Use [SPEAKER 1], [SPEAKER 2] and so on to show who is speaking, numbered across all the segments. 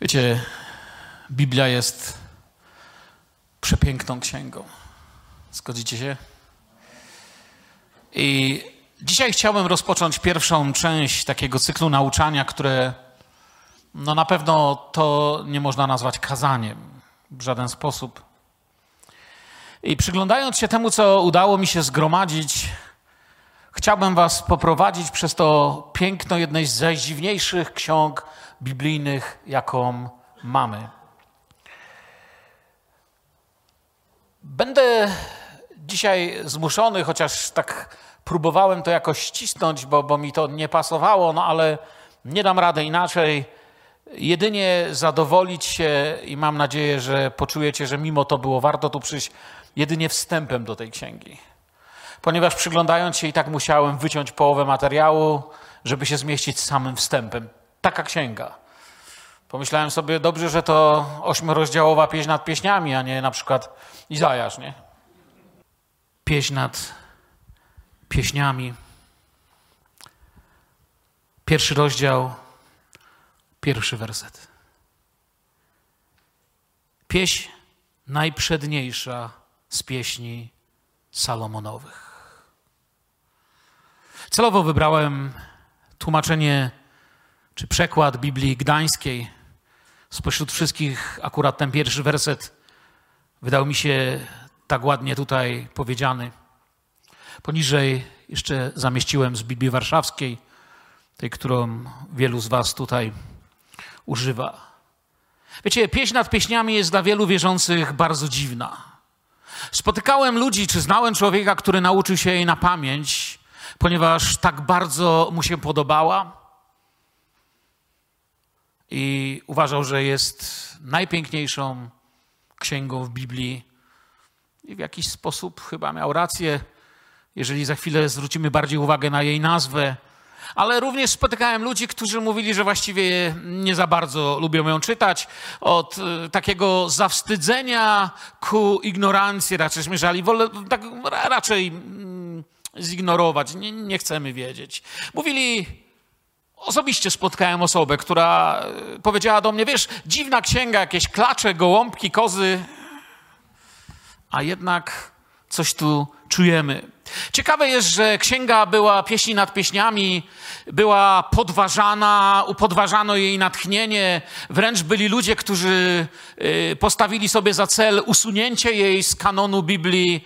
[SPEAKER 1] Wiecie, Biblia jest przepiękną księgą. Zgodzicie się? I dzisiaj chciałbym rozpocząć pierwszą część takiego cyklu nauczania, które no na pewno to nie można nazwać kazaniem w żaden sposób. I przyglądając się temu, co udało mi się zgromadzić, chciałbym Was poprowadzić przez to piękno jednej z najdziwniejszych ksiąg biblijnych, jaką mamy. Będę dzisiaj zmuszony, chociaż tak próbowałem to jakoś ścisnąć, bo, bo mi to nie pasowało, no ale nie dam rady inaczej. Jedynie zadowolić się i mam nadzieję, że poczujecie, że mimo to było warto tu przyjść, jedynie wstępem do tej księgi. Ponieważ przyglądając się i tak musiałem wyciąć połowę materiału, żeby się zmieścić z samym wstępem. Taka księga. Pomyślałem sobie, dobrze, że to ośmiorozdziałowa pieśń nad pieśniami, a nie na przykład Izajasz, nie? Pieśń nad pieśniami. Pierwszy rozdział, pierwszy werset. Pieśń najprzedniejsza z pieśni Salomonowych. Celowo wybrałem tłumaczenie czy przekład Biblii Gdańskiej. Spośród wszystkich akurat ten pierwszy werset wydał mi się tak ładnie tutaj powiedziany. Poniżej jeszcze zamieściłem z Biblii Warszawskiej, tej, którą wielu z Was tutaj używa. Wiecie, pieśń nad pieśniami jest dla wielu wierzących bardzo dziwna. Spotykałem ludzi, czy znałem człowieka, który nauczył się jej na pamięć, ponieważ tak bardzo mu się podobała i uważał, że jest najpiękniejszą księgą w Biblii. I w jakiś sposób chyba miał rację, jeżeli za chwilę zwrócimy bardziej uwagę na jej nazwę. Ale również spotykałem ludzi, którzy mówili, że właściwie nie za bardzo lubią ją czytać. Od y, takiego zawstydzenia ku ignorancji raczej zmierzali. Wolę tak raczej mm, zignorować. Nie, nie chcemy wiedzieć. Mówili, Osobiście spotkałem osobę, która e, powiedziała do mnie: Wiesz, dziwna księga, jakieś klacze, gołąbki, kozy, a jednak coś tu czujemy. Ciekawe jest, że księga była pieśni nad pieśniami, była podważana, upodważano jej natchnienie. Wręcz byli ludzie, którzy e, postawili sobie za cel usunięcie jej z kanonu Biblii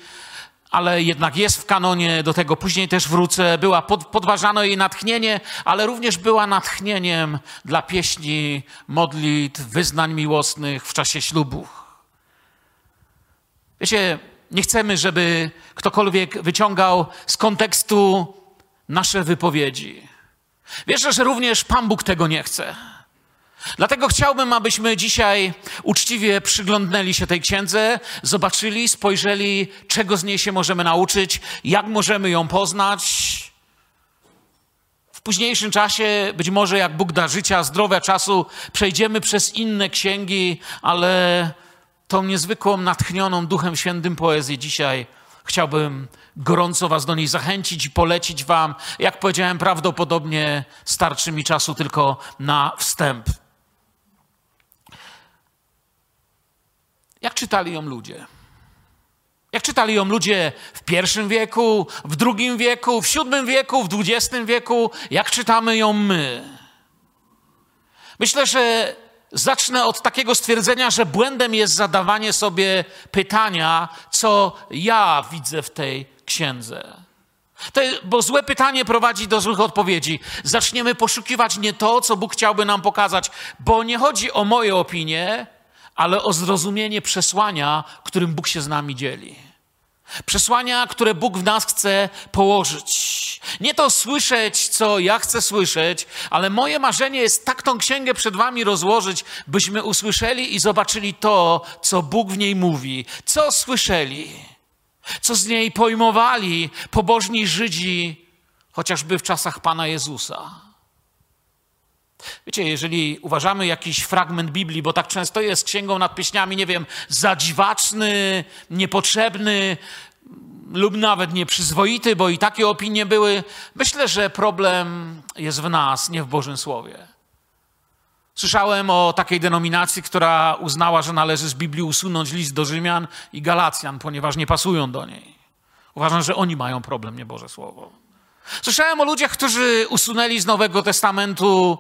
[SPEAKER 1] ale jednak jest w kanonie, do tego później też wrócę. Była pod, podważano jej natchnienie, ale również była natchnieniem dla pieśni, modlitw, wyznań miłosnych w czasie ślubu. Wiecie, nie chcemy, żeby ktokolwiek wyciągał z kontekstu nasze wypowiedzi. Wierzę, że również Pan Bóg tego nie chce. Dlatego chciałbym, abyśmy dzisiaj uczciwie przyglądnęli się tej księdze, zobaczyli, spojrzeli, czego z niej się możemy nauczyć, jak możemy ją poznać. W późniejszym czasie, być może jak Bóg da życia, zdrowia, czasu, przejdziemy przez inne księgi, ale tą niezwykłą, natchnioną Duchem Świętym poezję dzisiaj chciałbym gorąco Was do niej zachęcić i polecić Wam. Jak powiedziałem, prawdopodobnie starczy mi czasu tylko na wstęp. Jak czytali ją ludzie? Jak czytali ją ludzie w pierwszym wieku, w drugim wieku, w siódmym wieku, w dwudziestym wieku? Jak czytamy ją my? Myślę, że zacznę od takiego stwierdzenia, że błędem jest zadawanie sobie pytania, co ja widzę w tej księdze. To, bo złe pytanie prowadzi do złych odpowiedzi. Zaczniemy poszukiwać nie to, co Bóg chciałby nam pokazać, bo nie chodzi o moje opinie, ale o zrozumienie przesłania, którym Bóg się z nami dzieli. Przesłania, które Bóg w nas chce położyć. Nie to słyszeć, co ja chcę słyszeć, ale moje marzenie jest tak tą księgę przed Wami rozłożyć, byśmy usłyszeli i zobaczyli to, co Bóg w niej mówi. Co słyszeli, co z niej pojmowali pobożni Żydzi, chociażby w czasach Pana Jezusa. Wiecie, jeżeli uważamy jakiś fragment Biblii, bo tak często jest księgą nad pieśniami, nie wiem, zadziwaczny, niepotrzebny lub nawet nieprzyzwoity, bo i takie opinie były, myślę, że problem jest w nas, nie w Bożym Słowie. Słyszałem o takiej denominacji, która uznała, że należy z Biblii usunąć list do Rzymian i Galacjan, ponieważ nie pasują do niej. Uważam, że oni mają problem, nie Boże Słowo. Słyszałem o ludziach, którzy usunęli z Nowego Testamentu,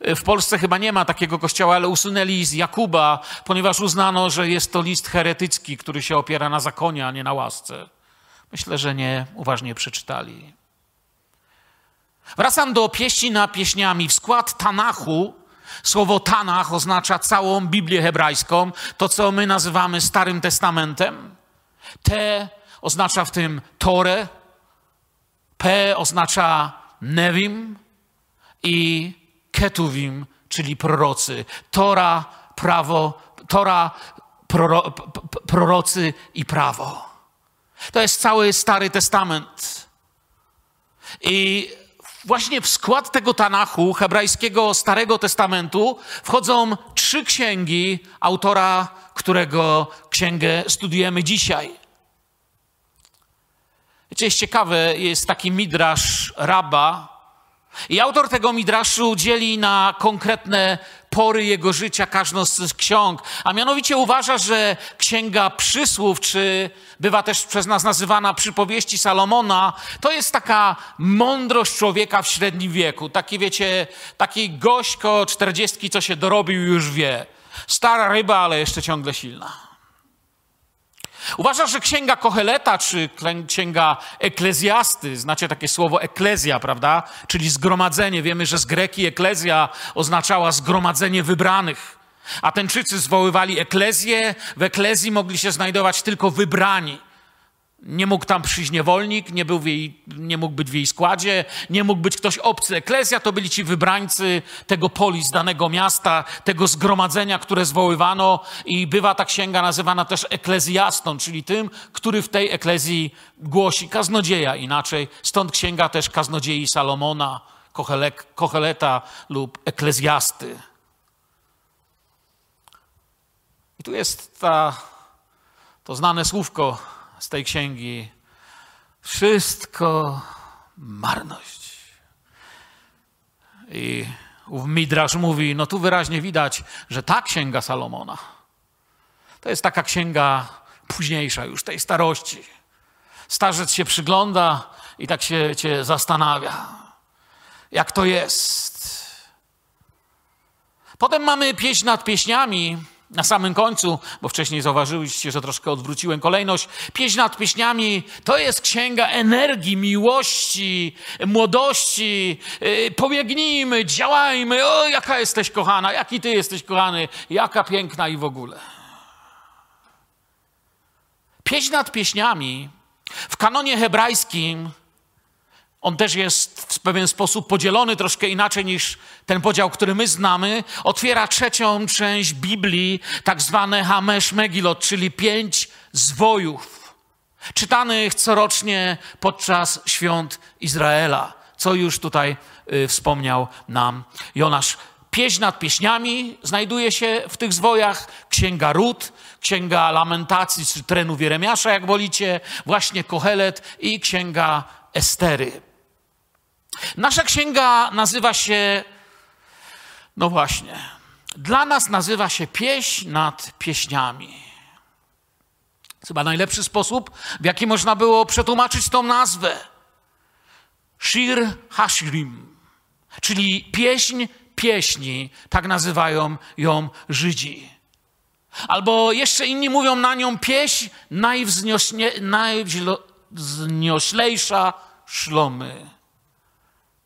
[SPEAKER 1] w Polsce chyba nie ma takiego kościoła, ale usunęli z Jakuba, ponieważ uznano, że jest to list heretycki, który się opiera na zakonie, a nie na łasce. Myślę, że nie uważnie przeczytali. Wracam do pieśni na pieśniami. W skład Tanachu, słowo Tanach oznacza całą Biblię hebrajską, to co my nazywamy Starym Testamentem. Te oznacza w tym Torę, P oznacza Nevim i Ketuvim, czyli prorocy. Tora, prawo, Tora, proro, prorocy i prawo. To jest cały Stary Testament. I właśnie w skład tego Tanachu, hebrajskiego Starego Testamentu, wchodzą trzy księgi autora, którego księgę studujemy dzisiaj. Wiecie, jest ciekawe, jest taki midrasz Rabba, i autor tego midraszu dzieli na konkretne pory jego życia każdą z ksiąg, a mianowicie uważa, że księga przysłów, czy bywa też przez nas nazywana przypowieści Salomona, to jest taka mądrość człowieka w średnim wieku. Taki, wiecie, taki gość koło czterdziestki, co się dorobił, już wie. Stara ryba, ale jeszcze ciągle silna. Uważa, że księga Koheleta czy księga Eklezjasty, znacie takie słowo eklezja, prawda? Czyli zgromadzenie. Wiemy, że z greki eklezja oznaczała zgromadzenie wybranych. Atenczycy zwoływali eklezję, w eklezji mogli się znajdować tylko wybrani. Nie mógł tam przyjść niewolnik, nie, był jej, nie mógł być w jej składzie, nie mógł być ktoś obcy. Eklezja to byli ci wybrańcy tego polis, danego miasta, tego zgromadzenia, które zwoływano i bywa ta księga nazywana też eklezjastą, czyli tym, który w tej eklezji głosi kaznodzieja inaczej. Stąd księga też kaznodziei Salomona, Kocheleta lub eklezjasty. I tu jest ta, to znane słówko z tej księgi. Wszystko marność. I Midrasz mówi, no tu wyraźnie widać, że ta księga Salomona to jest taka księga późniejsza już, tej starości. Starzec się przygląda i tak się cię zastanawia, jak to jest. Potem mamy pieśń nad pieśniami, na samym końcu, bo wcześniej zauważyliście, że troszkę odwróciłem kolejność, pieśń nad pieśniami to jest księga energii, miłości, młodości. Yy, pobiegnijmy, działajmy. O, jaka jesteś kochana, jaki ty jesteś kochany, jaka piękna i w ogóle. Pieśń nad pieśniami w kanonie hebrajskim on też jest w pewien sposób podzielony troszkę inaczej niż ten podział, który my znamy. Otwiera trzecią część Biblii, tak zwane Hamesh Megilot, czyli pięć zwojów, czytanych corocznie podczas świąt Izraela, co już tutaj y, wspomniał nam Jonasz. Pieśń nad pieśniami znajduje się w tych zwojach. Księga Rut, Księga Lamentacji, czy Trenów Jeremiasza, jak wolicie, właśnie Kohelet i Księga Estery. Nasza księga nazywa się, no właśnie, dla nas nazywa się pieśń nad pieśniami. Chyba najlepszy sposób, w jaki można było przetłumaczyć tą nazwę. Shir Hashrim, czyli pieśń pieśni, tak nazywają ją Żydzi. Albo jeszcze inni mówią na nią pieśń najwznioślejsza szlomy.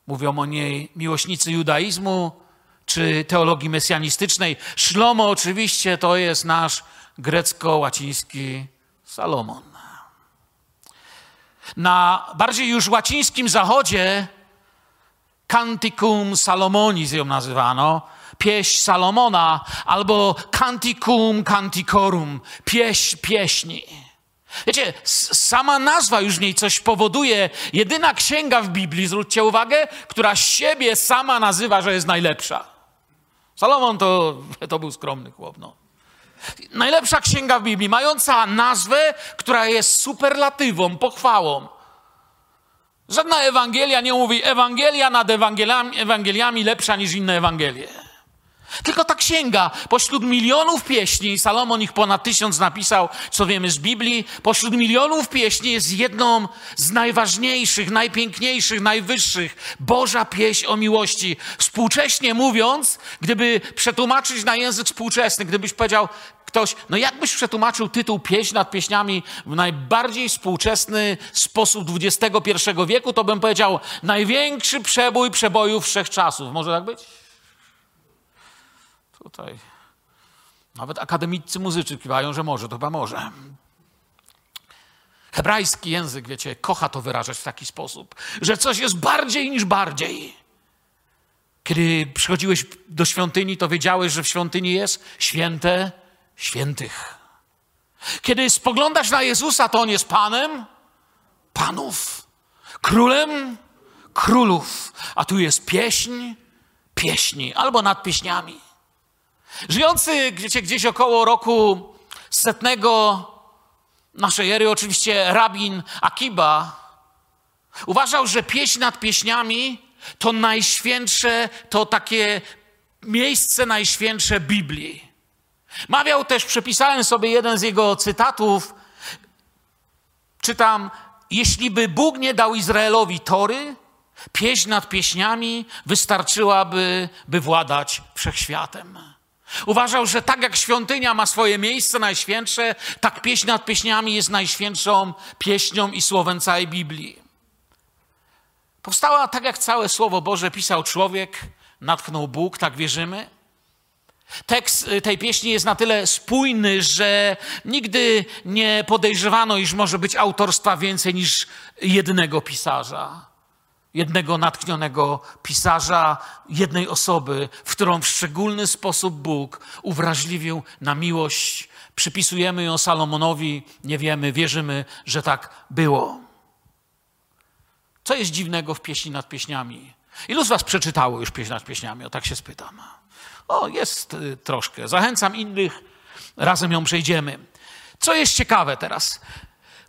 [SPEAKER 1] Mówią o niej miłośnicy judaizmu czy teologii mesjanistycznej. Szlomo oczywiście to jest nasz grecko-łaciński Salomon. Na bardziej już łacińskim zachodzie Canticum Salomonis ją nazywano, pieśń Salomona, albo Canticum Canticorum, pieśń pieśni. Wiecie, sama nazwa już w niej coś powoduje. Jedyna księga w Biblii, zwróćcie uwagę, która siebie sama nazywa, że jest najlepsza. Salomon to, to był skromny chłop, no. Najlepsza księga w Biblii, mająca nazwę, która jest superlatywą, pochwałą. Żadna Ewangelia nie mówi Ewangelia nad Ewangeliami, Ewangeliami lepsza niż inne Ewangelie. Tylko ta księga, pośród milionów pieśni, Salomon ich ponad tysiąc napisał, co wiemy z Biblii, pośród milionów pieśni jest jedną z najważniejszych, najpiękniejszych, najwyższych. Boża pieśń o miłości. Współcześnie mówiąc, gdyby przetłumaczyć na język współczesny, gdybyś powiedział ktoś, no jakbyś przetłumaczył tytuł Pieśń nad pieśniami w najbardziej współczesny sposób XXI wieku, to bym powiedział największy przebój przebojów wszechczasów. Może tak być? Tutaj nawet akademicy muzycy kiwają, że może, to chyba może. Hebrajski język, wiecie, kocha to wyrażać w taki sposób, że coś jest bardziej niż bardziej. Kiedy przychodziłeś do świątyni, to wiedziałeś, że w świątyni jest święte świętych. Kiedy spoglądasz na Jezusa, to On jest Panem Panów, Królem Królów, a tu jest pieśń pieśni albo nad pieśniami. Żyjący gdzieś, gdzieś około roku setnego naszej ery, oczywiście rabin Akiba, uważał, że pieśń nad pieśniami to najświętsze, to takie miejsce najświętsze Biblii. Mawiał też, przepisałem sobie jeden z jego cytatów, czytam, jeśli by Bóg nie dał Izraelowi tory, pieśń nad pieśniami wystarczyłaby, by władać wszechświatem. Uważał, że tak jak świątynia ma swoje miejsce najświętsze, tak pieśń nad pieśniami jest najświętszą pieśnią i słowem całej Biblii. Powstała tak jak całe Słowo Boże pisał człowiek, natchnął Bóg, tak wierzymy. Tekst y, tej pieśni jest na tyle spójny, że nigdy nie podejrzewano, iż może być autorstwa więcej niż jednego pisarza jednego natchnionego pisarza, jednej osoby, w którą w szczególny sposób Bóg uwrażliwił na miłość. Przypisujemy ją Salomonowi, nie wiemy, wierzymy, że tak było. Co jest dziwnego w pieśni nad pieśniami? Ilu z Was przeczytało już pieśń nad pieśniami? O tak się spytam. O, jest y, troszkę. Zachęcam innych, razem ją przejdziemy. Co jest ciekawe teraz?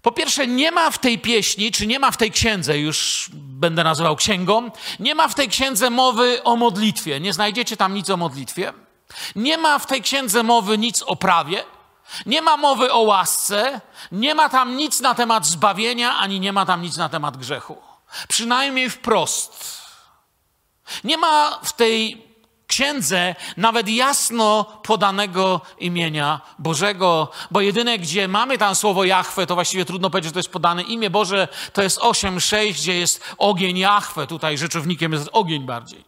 [SPEAKER 1] Po pierwsze, nie ma w tej pieśni, czy nie ma w tej księdze, już będę nazywał księgą, nie ma w tej księdze mowy o modlitwie. Nie znajdziecie tam nic o modlitwie. Nie ma w tej księdze mowy nic o prawie. Nie ma mowy o łasce. Nie ma tam nic na temat zbawienia, ani nie ma tam nic na temat grzechu. Przynajmniej wprost. Nie ma w tej księdze nawet jasno podanego imienia Bożego, bo jedyne, gdzie mamy tam słowo Jahwe, to właściwie trudno powiedzieć, że to jest podane imię Boże, to jest 8.6, gdzie jest ogień Jahwe, tutaj rzeczownikiem jest ogień bardziej.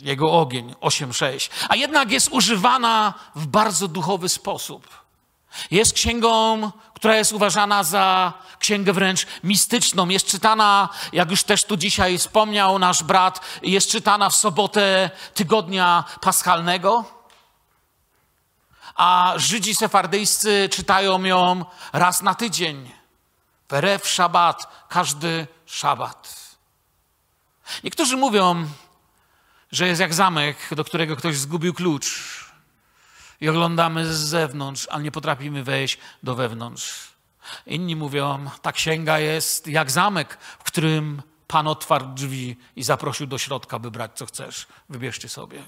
[SPEAKER 1] Jego ogień 8.6. A jednak jest używana w bardzo duchowy sposób. Jest księgą, która jest uważana za księgę wręcz mistyczną. Jest czytana, jak już też tu dzisiaj wspomniał nasz brat, jest czytana w sobotę tygodnia paschalnego. A Żydzi sefardyjscy czytają ją raz na tydzień. Perew szabat, każdy szabat. Niektórzy mówią, że jest jak zamek, do którego ktoś zgubił klucz i oglądamy z zewnątrz, ale nie potrafimy wejść do wewnątrz. Inni mówią, ta księga jest jak zamek, w którym Pan otwarł drzwi i zaprosił do środka, by brać co chcesz. Wybierzcie sobie.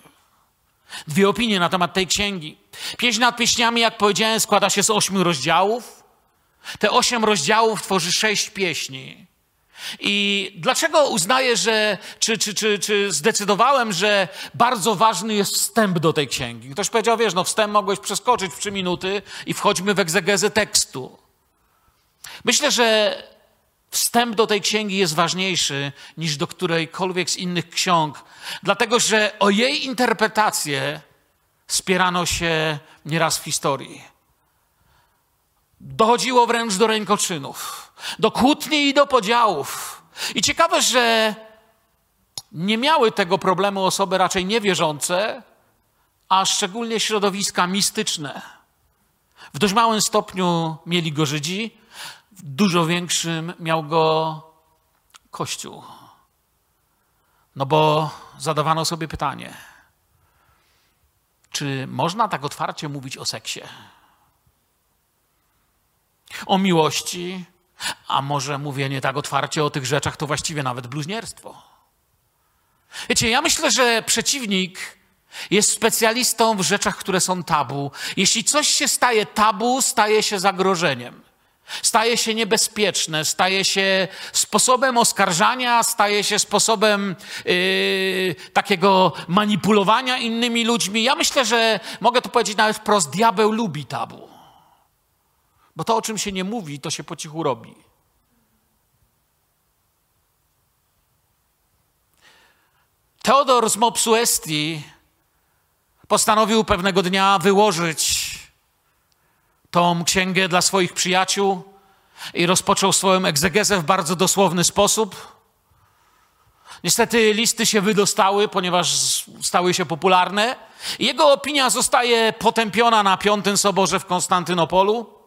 [SPEAKER 1] Dwie opinie na temat tej księgi. Pieśń nad pieśniami, jak powiedziałem, składa się z ośmiu rozdziałów. Te osiem rozdziałów tworzy sześć pieśni. I dlaczego uznaję, że, czy, czy, czy, czy zdecydowałem, że bardzo ważny jest wstęp do tej księgi? Ktoś powiedział, wiesz, no wstęp mogłeś przeskoczyć w trzy minuty i wchodźmy w egzegezę tekstu. Myślę, że wstęp do tej księgi jest ważniejszy niż do którejkolwiek z innych ksiąg, dlatego że o jej interpretację spierano się nieraz w historii. Dochodziło wręcz do rękoczynów, do kłótni i do podziałów. I ciekawe, że nie miały tego problemu osoby raczej niewierzące, a szczególnie środowiska mistyczne. W dość małym stopniu mieli go Żydzi, w dużo większym miał go Kościół. No bo zadawano sobie pytanie, czy można tak otwarcie mówić o seksie? O miłości, a może mówienie tak otwarcie o tych rzeczach to właściwie nawet bluźnierstwo. Wiecie, ja myślę, że przeciwnik Jest specjalistą w rzeczach, które są tabu. Jeśli coś się staje tabu, staje się zagrożeniem. Staje się niebezpieczne, staje się sposobem oskarżania, staje się sposobem yy, takiego manipulowania innymi ludźmi. Ja myślę, że mogę to powiedzieć nawet wprost: diabeł lubi tabu. Bo to, o czym się nie mówi, to się po cichu robi. Teodor z Mopsuesti postanowił pewnego dnia wyłożyć tą księgę dla swoich przyjaciół i rozpoczął swoją egzegezę w bardzo dosłowny sposób. Niestety listy się wydostały, ponieważ stały się popularne. Jego opinia zostaje potępiona na Piątym Soborze w Konstantynopolu.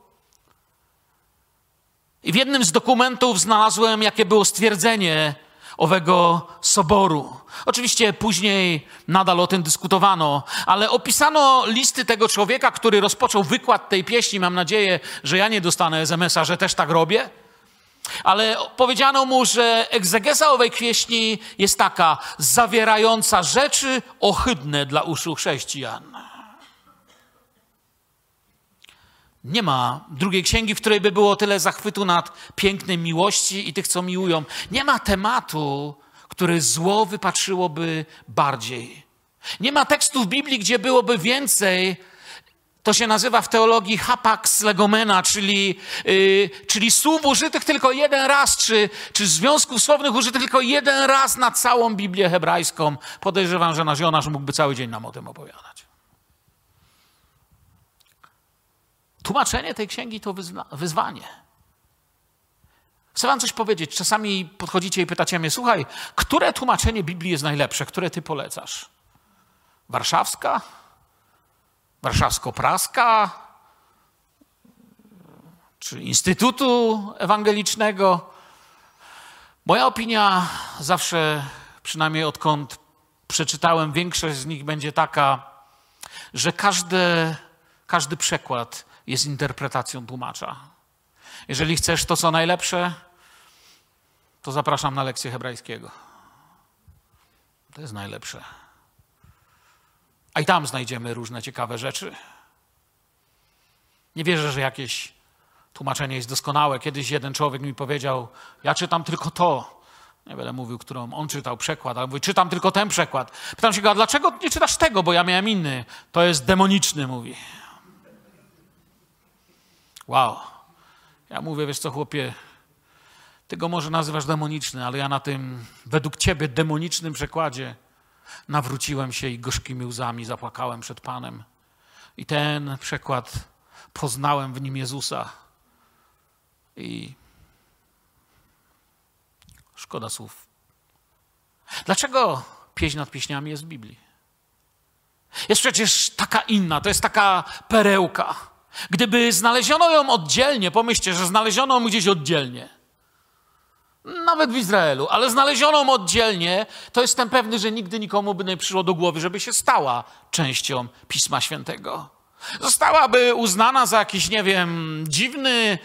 [SPEAKER 1] I w jednym z dokumentów znalazłem, jakie było stwierdzenie owego soboru. Oczywiście później nadal o tym dyskutowano, ale opisano listy tego człowieka, który rozpoczął wykład tej pieśni. Mam nadzieję, że ja nie dostanę SMS-a, że też tak robię. Ale powiedziano mu, że egzegeza owej pieśni jest taka, zawierająca rzeczy ohydne dla uszu chrześcijan. Nie ma drugiej księgi, w której by było tyle zachwytu nad pięknem miłości i tych, co miłują. Nie ma tematu, który zło wypatrzyłoby bardziej. Nie ma tekstu w Biblii, gdzie byłoby więcej. To się nazywa w teologii hapax legomena, czyli, yy, czyli słów użytych tylko jeden raz, czy, czy związków słownych użytych tylko jeden raz na całą Biblię hebrajską. Podejrzewam, że nasz Jonasz mógłby cały dzień nam o tym opowiadać. Tłumaczenie tej księgi to wyzwanie. Chcę wam coś powiedzieć. Czasami podchodzicie i pytacie mnie, słuchaj, które tłumaczenie Biblii jest najlepsze, które ty polecasz? Warszawska? Warszawsko-praska? Czy Instytutu Ewangelicznego? Moja opinia zawsze, przynajmniej odkąd przeczytałem, większość z nich będzie taka, że każdy, każdy przekład jest interpretacją tłumacza. Jeżeli chcesz to, co najlepsze, to zapraszam na lekcję hebrajskiego. To jest najlepsze. A i tam znajdziemy różne ciekawe rzeczy. Nie wierzę, że jakieś tłumaczenie jest doskonałe. Kiedyś jeden człowiek mi powiedział: Ja czytam tylko to. Nie będę mówił, którą on czytał przekład, ale mówi: Czytam tylko ten przekład. Pytam się go: A dlaczego nie czytasz tego? Bo ja miałem inny. To jest demoniczny, mówi. Wow. Ja mówię, wiesz co, chłopie, ty go może nazywasz demoniczny, ale ja na tym, według ciebie, demonicznym przekładzie nawróciłem się i gorzkimi łzami zapłakałem przed Panem. I ten przekład poznałem w nim Jezusa. I szkoda słów. Dlaczego pieśń nad pieśniami jest w Biblii? Jest przecież taka inna, to jest taka perełka. Gdyby znaleziono ją oddzielnie, pomyślcie, że znaleziono ją gdzieś oddzielnie, nawet w Izraelu, ale znaleziono ją oddzielnie, to jestem pewny, że nigdy nikomu by nie przyszło do głowy, żeby się stała częścią Pisma Świętego. Zostałaby uznana za jakiś, nie wiem, dziwny,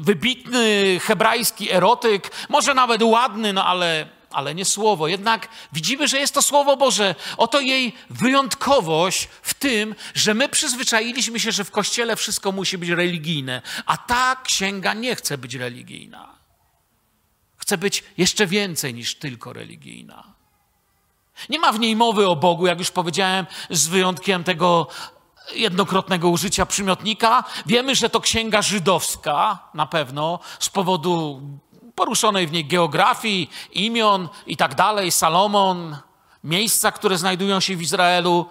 [SPEAKER 1] wybitny hebrajski erotyk, może nawet ładny, no ale ale nie słowo. Jednak widzimy, że jest to słowo Boże. Oto jej wyjątkowość w tym, że my przyzwyczailiśmy się, że w kościele wszystko musi być religijne, a ta księga nie chce być religijna. Chce być jeszcze więcej niż tylko religijna. Nie ma w niej mowy o Bogu, jak już powiedziałem, z wyjątkiem tego jednokrotnego użycia przymiotnika. Wiemy, że to księga żydowska, na pewno, z powodu poruszonej w niej geografii, imion i tak dalej, Salomon, miejsca, które znajdują się w Izraelu.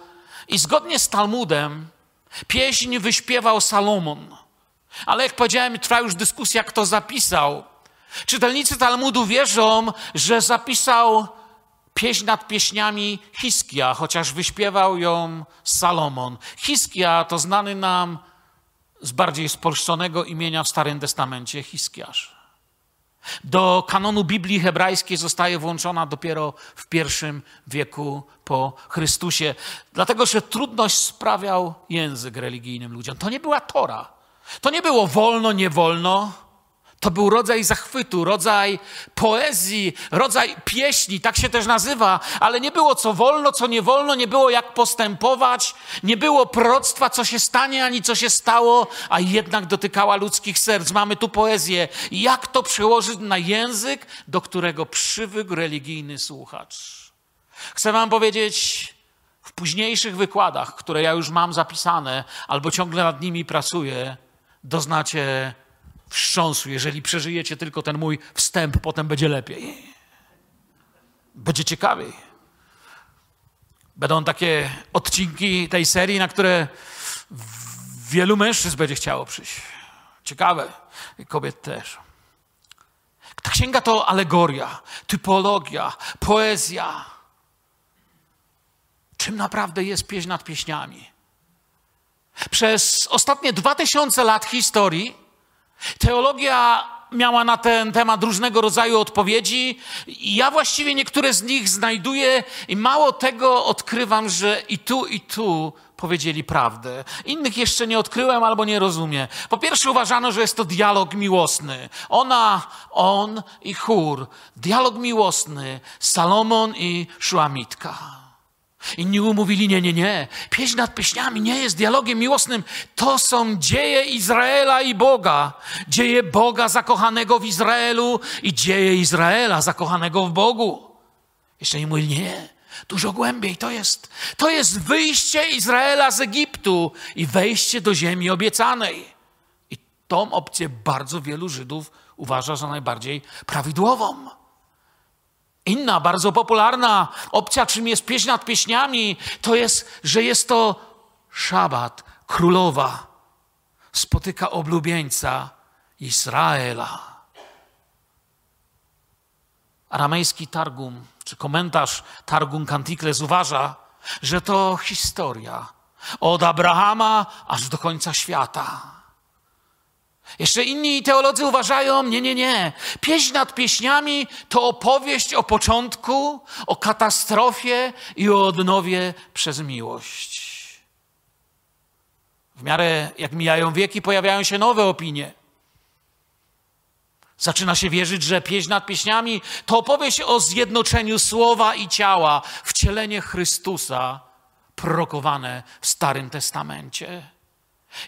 [SPEAKER 1] I zgodnie z Talmudem pieśń wyśpiewał Salomon. Ale jak powiedziałem, trwa już dyskusja, kto zapisał. Czytelnicy Talmudu wierzą, że zapisał pieśń nad pieśniami Hiskia, chociaż wyśpiewał ją Salomon. Hiskia to znany nam z bardziej spolszczonego imienia w Starym Testamencie Hiskiarz. Do kanonu Biblii hebrajskiej zostaje włączona dopiero w pierwszym wieku po Chrystusie, dlatego że trudność sprawiał język religijnym ludziom. To nie była Tora. To nie było wolno, nie wolno. To był rodzaj zachwytu, rodzaj poezji, rodzaj pieśni, tak się też nazywa, ale nie było co wolno, co nie wolno, nie było jak postępować, nie było proroctwa, co się stanie, ani co się stało, a jednak dotykała ludzkich serc. Mamy tu poezję. Jak to przełożyć na język, do którego przywykł religijny słuchacz? Chcę Wam powiedzieć, w późniejszych wykładach, które ja już mam zapisane, albo ciągle nad nimi pracuję, doznacie wstrząsu. Jeżeli przeżyjecie tylko ten mój wstęp, potem będzie lepiej. Będzie ciekawiej. Będą takie odcinki tej serii, na które wielu mężczyzn będzie chciało przyjść. Ciekawe. I kobiet też. Ta księga to alegoria, typologia, poezja. Czym naprawdę jest pieśń nad pieśniami? Przez ostatnie dwa tysiące lat historii Teologia miała na ten temat różnego rodzaju odpowiedzi. Ja właściwie niektóre z nich znajduję i mało tego odkrywam, że i tu, i tu powiedzieli prawdę. Innych jeszcze nie odkryłem albo nie rozumiem. Po pierwsze uważano, że jest to dialog miłosny. Ona, on i chór. Dialog miłosny. Salomon i Szuamitka. Inni mówili, nie, nie, nie. Pieśń nad pieśniami nie jest dialogiem miłosnym. To są dzieje Izraela i Boga. Dzieje Boga zakochanego w Izraelu i dzieje Izraela zakochanego w Bogu. Jeszcze nie mówili, nie. Dużo głębiej to jest. To jest wyjście Izraela z Egiptu i wejście do ziemi obiecanej. I tą opcję bardzo wielu Żydów uważa za najbardziej prawidłową. Inna, bardzo popularna opcja, czym jest pieśń nad pieśniami, to jest, że jest to szabat, królowa spotyka oblubieńca Izraela. Aramejski Targum, czy komentarz Targum Canticles uważa, że to historia od Abrahama aż do końca świata. Jeszcze inni teolodzy uważają, nie, nie, nie. Pieśń nad pieśniami to opowieść o początku, o katastrofie i o odnowie przez miłość. W miarę jak mijają wieki, pojawiają się nowe opinie. Zaczyna się wierzyć, że pieśń nad pieśniami to opowieść o zjednoczeniu słowa i ciała, wcielenie Chrystusa prorokowane w Starym Testamencie.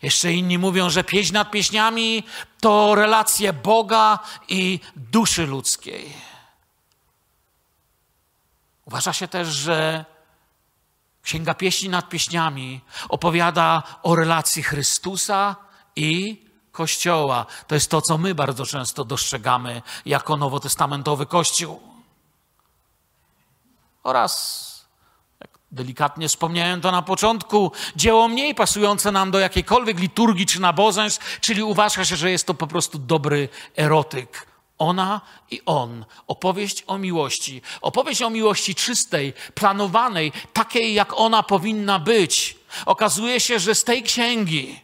[SPEAKER 1] Jeszcze inni mówią, że pieśń nad pieśniami to relacje Boga i duszy ludzkiej. Uważa się też, że Księga Pieśni nad Pieśniami opowiada o relacji Chrystusa i Kościoła. To jest to, co my bardzo często dostrzegamy jako nowotestamentowy Kościół. Oraz Delikatnie wspomniałem to na początku. Dzieło mniej pasujące nam do jakiejkolwiek liturgii czy nabożeństw, czyli uważa się, że jest to po prostu dobry erotyk. Ona i on. Opowieść o miłości. Opowieść o miłości czystej, planowanej, takiej jak ona powinna być. Okazuje się, że z tej księgi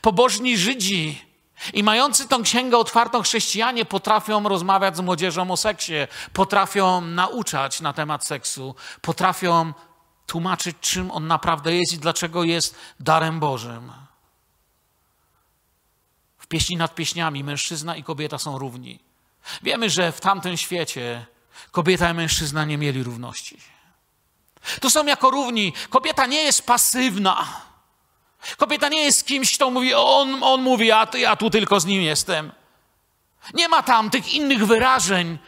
[SPEAKER 1] pobożni Żydzi i mający tą księgę otwartą chrześcijanie potrafią rozmawiać z młodzieżą o seksie, potrafią nauczać na temat seksu, potrafią tłumaczyć, czym on naprawdę jest i dlaczego jest darem Bożym. W pieśni nad pieśniami mężczyzna i kobieta są równi. Wiemy, że w tamtym świecie kobieta i mężczyzna nie mieli równości. Tu są jako równi. Kobieta nie jest pasywna. Kobieta nie jest kimś, kto mówi, on, on mówi, a ja tu tylko z nim jestem. Nie ma tam tych innych wyrażeń,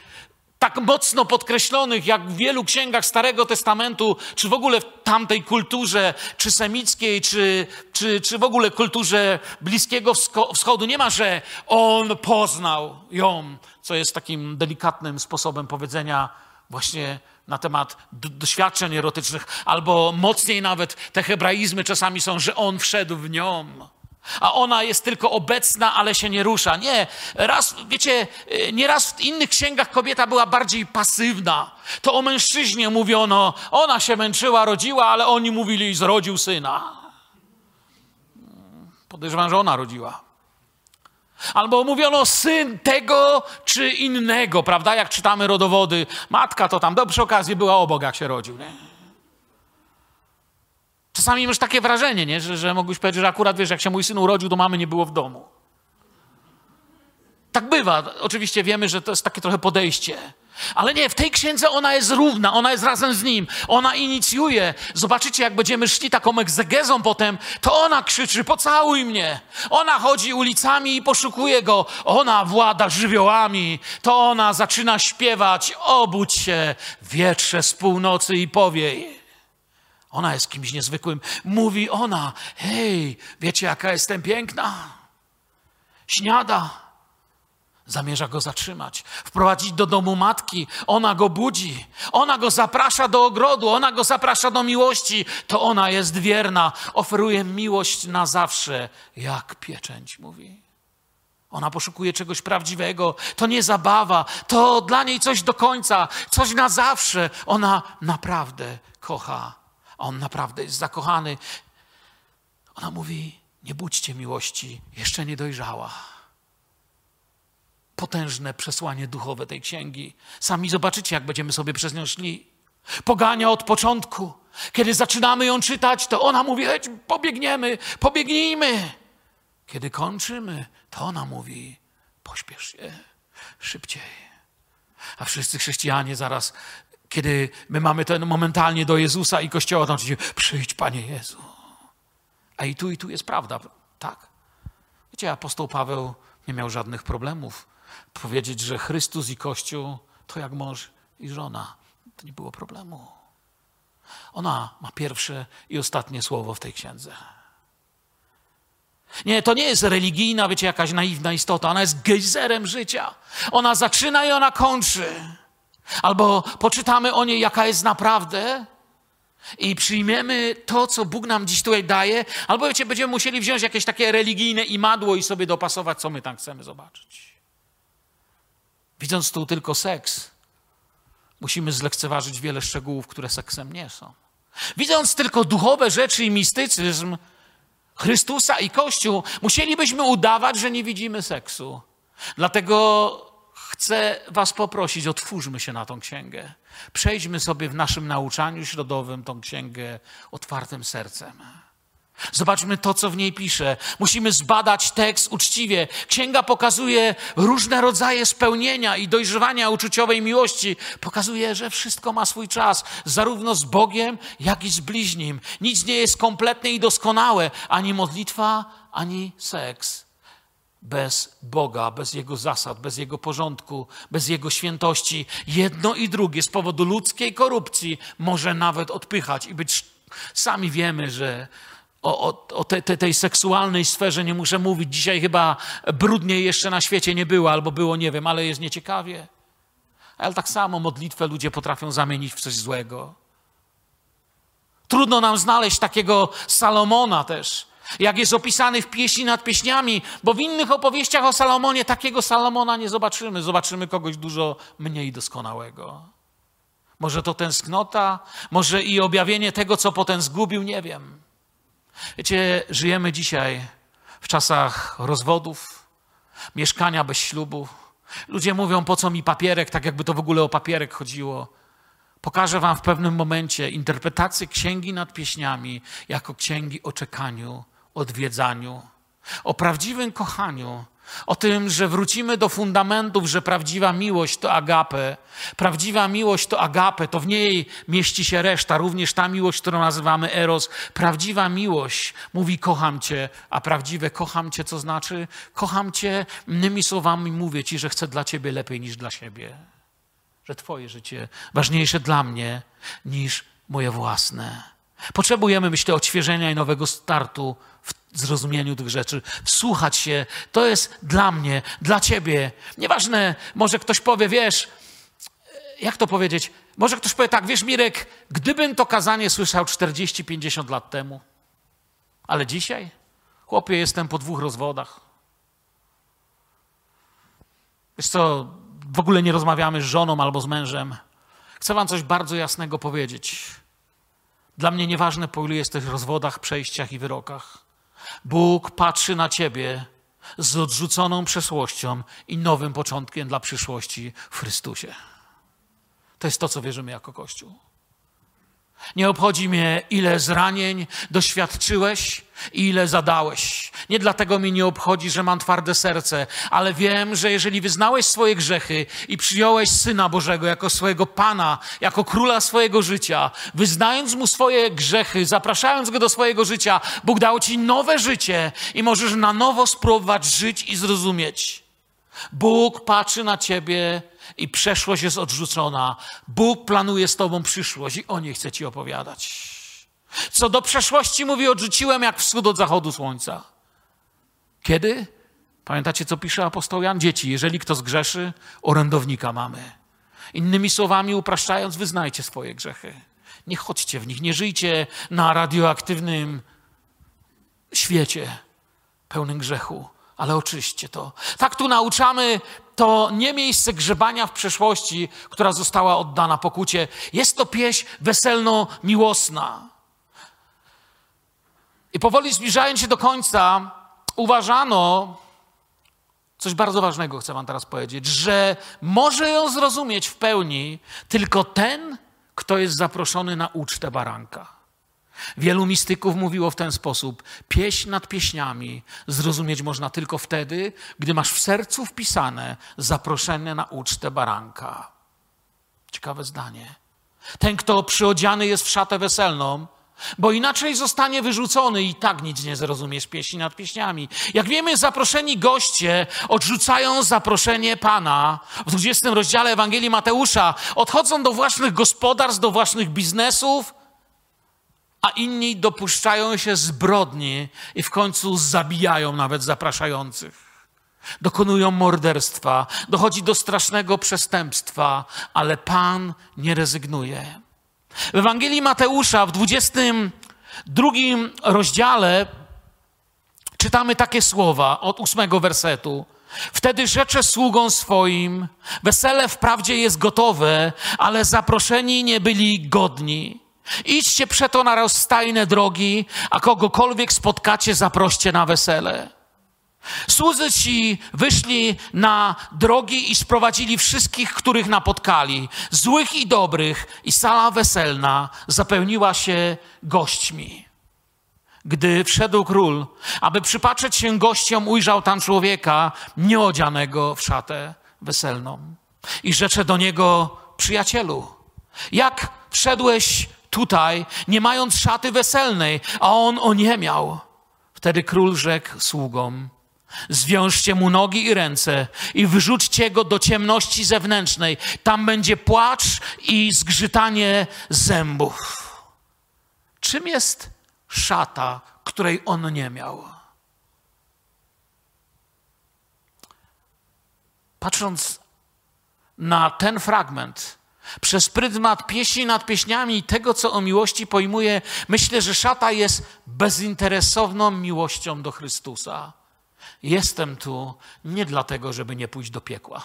[SPEAKER 1] tak mocno podkreślonych, jak w wielu księgach Starego Testamentu, czy w ogóle w tamtej kulturze, czy semickiej, czy, czy, czy w ogóle kulturze Bliskiego Wschodu. Nie ma, że on poznał ją, co jest takim delikatnym sposobem powiedzenia właśnie na temat doświadczeń erotycznych, albo mocniej nawet te hebraizmy czasami są, że on wszedł w nią a ona jest tylko obecna, ale się nie rusza. Nie, raz, wiecie, y, nieraz w innych księgach kobieta była bardziej pasywna. To o mężczyźnie mówiono, ona się męczyła, rodziła, ale oni mówili, zrodził syna. Podejrzewam, że ona rodziła. Albo mówiono syn tego czy innego, prawda? Jak czytamy rodowody. Matka to tam, do przy okazji była obok, jak się rodził. Nie? Czasami masz takie wrażenie, nie? Że, że mógłbyś powiedzieć, że akurat wiesz, jak się mój syn urodził, to mamy nie było w domu. Tak bywa. Oczywiście wiemy, że to jest takie trochę podejście. Ale nie, w tej księdze ona jest równa, ona jest razem z nim, ona inicjuje. Zobaczycie, jak będziemy szli taką egzegezą potem, to ona krzyczy: Pocałuj mnie. Ona chodzi ulicami i poszukuje go. Ona włada żywiołami. To ona zaczyna śpiewać: Obudź się, wietrze z północy i powiej. Ona jest kimś niezwykłym. Mówi ona: Hej, wiecie, jaka jestem piękna? Śniada Zamierza go zatrzymać, wprowadzić do domu matki. Ona go budzi, ona go zaprasza do ogrodu, ona go zaprasza do miłości. To ona jest wierna, oferuje miłość na zawsze, jak pieczęć mówi. Ona poszukuje czegoś prawdziwego. To nie zabawa, to dla niej coś do końca, coś na zawsze. Ona naprawdę kocha. On naprawdę jest zakochany. Ona mówi: Nie budźcie miłości, jeszcze nie dojrzała potężne przesłanie duchowe tej księgi. Sami zobaczycie, jak będziemy sobie przez nią szli. Pogania od początku. Kiedy zaczynamy ją czytać, to ona mówi: Hej, pobiegniemy, pobiegnijmy. Kiedy kończymy, to ona mówi: pośpiesz się szybciej. A wszyscy chrześcijanie zaraz, kiedy my mamy ten momentalnie do Jezusa i Kościoła, to oczywiście przyjdź, Panie Jezu. A i tu, i tu jest prawda, tak? Wiecie, apostoł Paweł nie miał żadnych problemów powiedzieć, że Chrystus i Kościół to jak mąż i żona. To nie było problemu. Ona ma pierwsze i ostatnie słowo w tej księdze. Nie, to nie jest religijna, wiecie, jakaś naiwna istota. Ona jest gejzerem życia. Ona zaczyna i ona kończy. Albo poczytamy o niej, jaka jest naprawdę, i przyjmiemy to, co Bóg nam dziś tutaj daje, albo wiecie, będziemy musieli wziąć jakieś takie religijne imadło i sobie dopasować, co my tam chcemy zobaczyć. Widząc tu tylko seks, musimy zlekceważyć wiele szczegółów, które seksem nie są. Widząc tylko duchowe rzeczy i mistycyzm Chrystusa i Kościół, musielibyśmy udawać, że nie widzimy seksu. Dlatego chcę Was poprosić, otwórzmy się na tą księgę. Przejdźmy sobie w naszym nauczaniu środowym tą księgę otwartym sercem. Zobaczmy to, co w niej pisze. Musimy zbadać tekst uczciwie. Księga pokazuje różne rodzaje spełnienia i dojrzewania uczuciowej miłości. Pokazuje, że wszystko ma swój czas, zarówno z Bogiem, jak i z bliźnim. Nic nie jest kompletne i doskonałe, ani modlitwa, ani seks. Bez Boga, bez Jego zasad, bez Jego porządku, bez Jego świętości, jedno i drugie z powodu ludzkiej korupcji może nawet odpychać i być. Sami wiemy, że o, o, o te, te, tej seksualnej sferze nie muszę mówić. Dzisiaj chyba brudniej jeszcze na świecie nie było, albo było, nie wiem, ale jest nieciekawie. Ale tak samo modlitwę ludzie potrafią zamienić w coś złego. Trudno nam znaleźć takiego Salomona też, jak jest opisany w pieśni nad pieśniami, bo w innych opowieściach o Salomonie takiego Salomona nie zobaczymy. Zobaczymy kogoś dużo mniej doskonałego. Może to tęsknota, może i objawienie tego, co potem zgubił, nie wiem. Wiecie, żyjemy dzisiaj w czasach rozwodów, mieszkania bez ślubu. Ludzie mówią, po co mi papierek, tak jakby to w ogóle o papierek chodziło. Pokażę Wam w pewnym momencie interpretację księgi nad pieśniami jako księgi o czekaniu, odwiedzaniu, o prawdziwym kochaniu, o tym, że wrócimy do fundamentów, że prawdziwa miłość to agape. Prawdziwa miłość to agape, to w niej mieści się reszta, również ta miłość, którą nazywamy eros. Prawdziwa miłość mówi kocham cię, a prawdziwe kocham cię, co znaczy kocham cię, innymi słowami mówię ci, że chcę dla ciebie lepiej niż dla siebie. Że twoje życie ważniejsze dla mnie niż moje własne. Potrzebujemy, myślę, odświeżenia i nowego startu w zrozumieniu tych rzeczy, wsłuchać się. To jest dla mnie, dla ciebie. Nieważne, może ktoś powie, wiesz, jak to powiedzieć? Może ktoś powie tak, wiesz, Mirek, gdybym to kazanie słyszał 40-50 lat temu, ale dzisiaj, chłopie, jestem po dwóch rozwodach. Wiesz co, w ogóle nie rozmawiamy z żoną albo z mężem. Chcę wam coś bardzo jasnego powiedzieć. Dla mnie nieważne, po ilu jesteś w rozwodach, przejściach i wyrokach. Bóg patrzy na ciebie z odrzuconą przeszłością i nowym początkiem dla przyszłości w Chrystusie. To jest to, co wierzymy jako Kościół. Nie obchodzi mnie, ile zranień doświadczyłeś, ile zadałeś. Nie dlatego mi nie obchodzi, że mam twarde serce, ale wiem, że jeżeli wyznałeś swoje grzechy i przyjąłeś Syna Bożego jako swojego Pana, jako króla swojego życia, wyznając mu swoje grzechy, zapraszając go do swojego życia, Bóg dał ci nowe życie i możesz na nowo spróbować żyć i zrozumieć. Bóg patrzy na ciebie i przeszłość jest odrzucona. Bóg planuje z tobą przyszłość i o niej chce ci opowiadać. Co do przeszłości mówi, odrzuciłem jak wschód od zachodu słońca. Kiedy? Pamiętacie, co pisze apostoł Jan? Dzieci, jeżeli kto zgrzeszy, orędownika mamy. Innymi słowami, upraszczając, wyznajcie swoje grzechy. Nie chodźcie w nich, nie żyjcie na radioaktywnym świecie pełnym grzechu, ale oczyście to. Tak tu nauczamy, to nie miejsce grzebania w przeszłości, która została oddana pokucie. Jest to pieśń weselno-miłosna. I powoli zbliżając się do końca, uważano, coś bardzo ważnego chcę Wam teraz powiedzieć, że może ją zrozumieć w pełni tylko ten, kto jest zaproszony na ucztę baranka. Wielu mistyków mówiło w ten sposób: pieśń nad pieśniami zrozumieć można tylko wtedy, gdy masz w sercu wpisane zaproszenie na ucztę baranka. Ciekawe zdanie. Ten, kto przyodziany jest w szatę weselną, bo inaczej zostanie wyrzucony i tak nic nie zrozumiesz pieśni nad pieśniami. Jak wiemy, zaproszeni goście odrzucają zaproszenie Pana. W 20 rozdziale Ewangelii Mateusza odchodzą do własnych gospodarstw, do własnych biznesów, a inni dopuszczają się zbrodni i w końcu zabijają nawet zapraszających. Dokonują morderstwa, dochodzi do strasznego przestępstwa, ale Pan nie rezygnuje. W Ewangelii Mateusza w 22 rozdziale czytamy takie słowa od ósmego wersetu. Wtedy rzecze sługom swoim, wesele wprawdzie jest gotowe, ale zaproszeni nie byli godni. Idźcie przeto na rozstajne drogi, a kogokolwiek spotkacie, zaproście na wesele. Słudzy ci wyszli na drogi i sprowadzili wszystkich, których napotkali, złych i dobrych, i sala weselna zapełniła się gośćmi. Gdy wszedł król, aby przypatrzeć się gościom, ujrzał tam człowieka nieodzianego w szatę weselną. I rzecze do niego, przyjacielu, jak wszedłeś tutaj, nie mając szaty weselnej, a on o nie miał? Wtedy król rzekł sługom, Zwiążcie mu nogi i ręce i wyrzućcie go do ciemności zewnętrznej. Tam będzie płacz i zgrzytanie zębów. Czym jest szata, której on nie miał? Patrząc na ten fragment, przez pryzmat pieśni nad pieśniami i tego, co o miłości pojmuje, myślę, że szata jest bezinteresowną miłością do Chrystusa. Jestem tu nie dlatego, żeby nie pójść do piekła.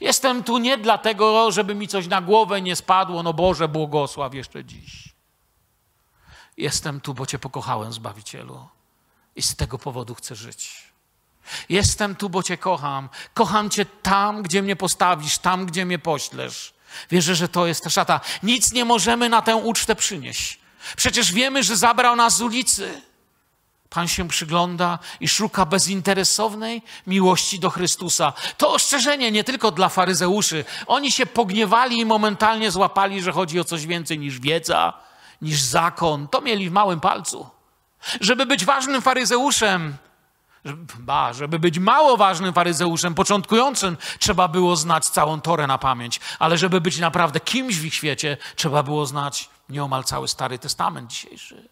[SPEAKER 1] Jestem tu nie dlatego, żeby mi coś na głowę nie spadło, no Boże, błogosław jeszcze dziś. Jestem tu, bo Cię pokochałem, Zbawicielu, i z tego powodu chcę żyć. Jestem tu, bo Cię kocham. Kocham Cię tam, gdzie mnie postawisz, tam, gdzie mnie poślesz. Wierzę, że to jest ta szata. Nic nie możemy na tę ucztę przynieść. Przecież wiemy, że zabrał nas z ulicy. Pan się przygląda i szuka bezinteresownej miłości do Chrystusa. To ostrzeżenie nie tylko dla faryzeuszy. Oni się pogniewali i momentalnie złapali, że chodzi o coś więcej niż wiedza, niż zakon. To mieli w małym palcu. Żeby być ważnym faryzeuszem, ba, żeby być mało ważnym faryzeuszem, początkującym, trzeba było znać całą Torę na pamięć. Ale żeby być naprawdę kimś w ich świecie, trzeba było znać nieomal cały Stary Testament dzisiejszy.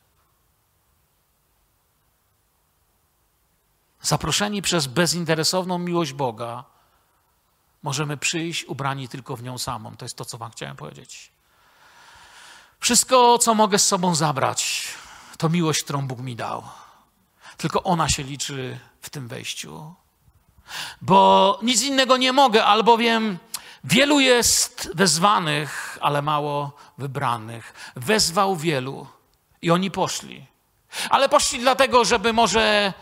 [SPEAKER 1] Zaproszeni przez bezinteresowną miłość Boga, możemy przyjść ubrani tylko w nią samą. To jest to, co Wam chciałem powiedzieć. Wszystko, co mogę z sobą zabrać, to miłość, którą Bóg mi dał. Tylko ona się liczy w tym wejściu. Bo nic innego nie mogę, albowiem wielu jest wezwanych, ale mało wybranych. Wezwał wielu i oni poszli. Ale poszli dlatego, żeby może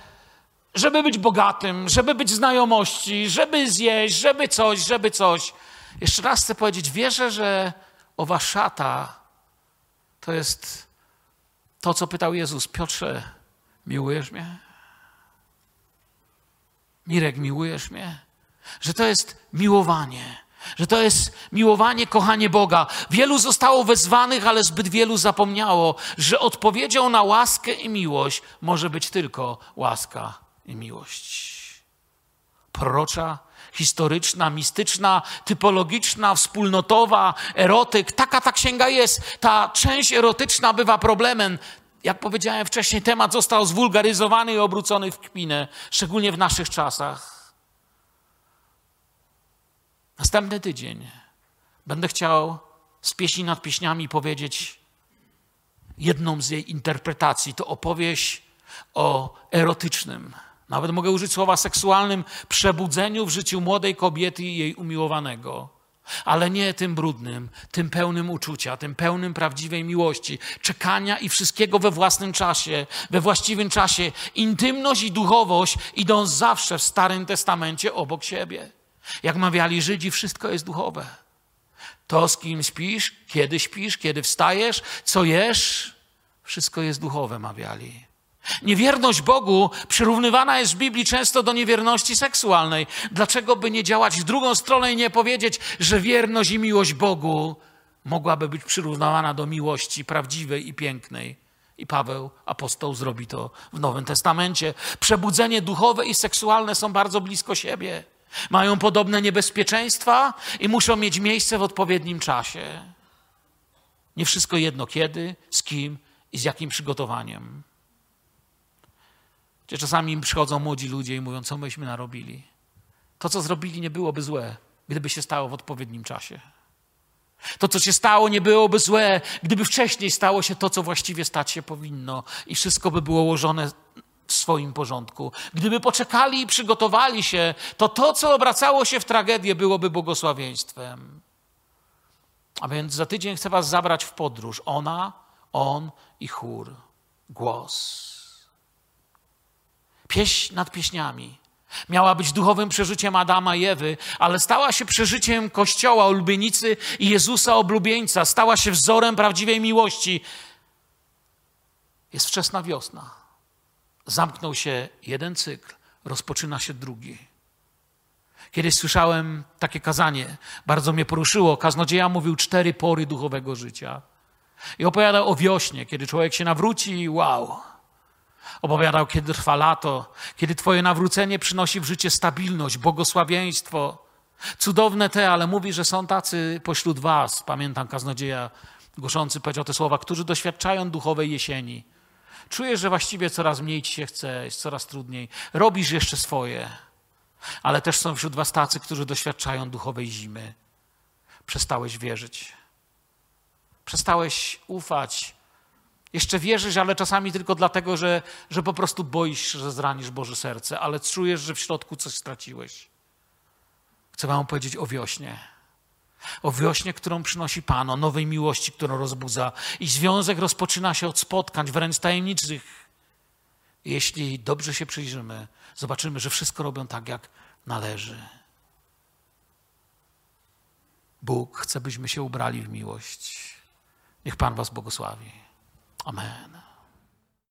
[SPEAKER 1] żeby być bogatym, żeby być znajomości, żeby zjeść, żeby coś, żeby coś. Jeszcze raz chcę powiedzieć, wierzę, że owa szata to jest to, co pytał Jezus. Piotrze, Miłujesz mnie? Mirek, miłujesz mnie? Że to jest miłowanie. Że to jest miłowanie, kochanie Boga. Wielu zostało wezwanych, ale zbyt wielu zapomniało, że odpowiedzią na łaskę i miłość może być tylko łaska i miłość. Prorocza, historyczna, mistyczna, typologiczna, wspólnotowa, erotyk. Taka ta księga jest. Ta część erotyczna bywa problemem. Jak powiedziałem wcześniej, temat został zwulgaryzowany i obrócony w kpinę, szczególnie w naszych czasach. Następny tydzień będę chciał z pieśni nad pieśniami powiedzieć jedną z jej interpretacji. To opowieść o erotycznym, nawet mogę użyć słowa seksualnym, przebudzeniu w życiu młodej kobiety i jej umiłowanego. Ale nie tym brudnym, tym pełnym uczucia, tym pełnym prawdziwej miłości, czekania i wszystkiego we własnym czasie, we właściwym czasie. Intymność i duchowość idą zawsze w Starym Testamencie obok siebie. Jak mawiali Żydzi, wszystko jest duchowe. To, z kim śpisz, kiedy śpisz, kiedy wstajesz, co jesz, wszystko jest duchowe, mawiali. Niewierność Bogu przyrównywana jest w Biblii często do niewierności seksualnej. Dlaczego by nie działać w drugą stronę i nie powiedzieć, że wierność i miłość Bogu mogłaby być przyrównywana do miłości prawdziwej i pięknej? I Paweł, apostoł, zrobi to w Nowym Testamencie. Przebudzenie duchowe i seksualne są bardzo blisko siebie. Mają podobne niebezpieczeństwa i muszą mieć miejsce w odpowiednim czasie. Nie wszystko jedno kiedy, z kim i z jakim przygotowaniem. Gdzie czasami przychodzą młodzi ludzie i mówią, co myśmy narobili. To, co zrobili, nie byłoby złe, gdyby się stało w odpowiednim czasie. To, co się stało, nie byłoby złe, gdyby wcześniej stało się to, co właściwie stać się powinno, i wszystko by było ułożone w swoim porządku. Gdyby poczekali i przygotowali się, to to, co obracało się w tragedię, byłoby błogosławieństwem. A więc za tydzień chcę Was zabrać w podróż. Ona, on i chór. Głos. Pieśń nad pieśniami. Miała być duchowym przeżyciem Adama i Ewy, ale stała się przeżyciem Kościoła, ulubienicy i Jezusa oblubieńca. Stała się wzorem prawdziwej miłości. Jest wczesna wiosna. Zamknął się jeden cykl, rozpoczyna się drugi. Kiedyś słyszałem takie kazanie, bardzo mnie poruszyło. Kaznodzieja mówił cztery pory duchowego życia. I opowiadał o wiośnie, kiedy człowiek się nawróci i wow, Opowiadał, kiedy trwa lato, kiedy Twoje nawrócenie przynosi w życie stabilność, błogosławieństwo. Cudowne te, ale mówi, że są tacy pośród Was, pamiętam kaznodzieja głoszący powiedział te słowa, którzy doświadczają duchowej jesieni. Czujesz, że właściwie coraz mniej ci się chce, jest coraz trudniej. Robisz jeszcze swoje. Ale też są wśród Was tacy, którzy doświadczają duchowej zimy. Przestałeś wierzyć. Przestałeś ufać jeszcze wierzysz, ale czasami tylko dlatego, że, że po prostu boisz się, że zranisz Boże serce, ale czujesz, że w środku coś straciłeś. Chcę Wam powiedzieć o wiośnie. O wiośnie, którą przynosi Pan, o nowej miłości, którą rozbudza. I związek rozpoczyna się od spotkań, wręcz tajemniczych. Jeśli dobrze się przyjrzymy, zobaczymy, że wszystko robią tak, jak należy. Bóg chce, byśmy się ubrali w miłość. Niech Pan Was błogosławi. Amém.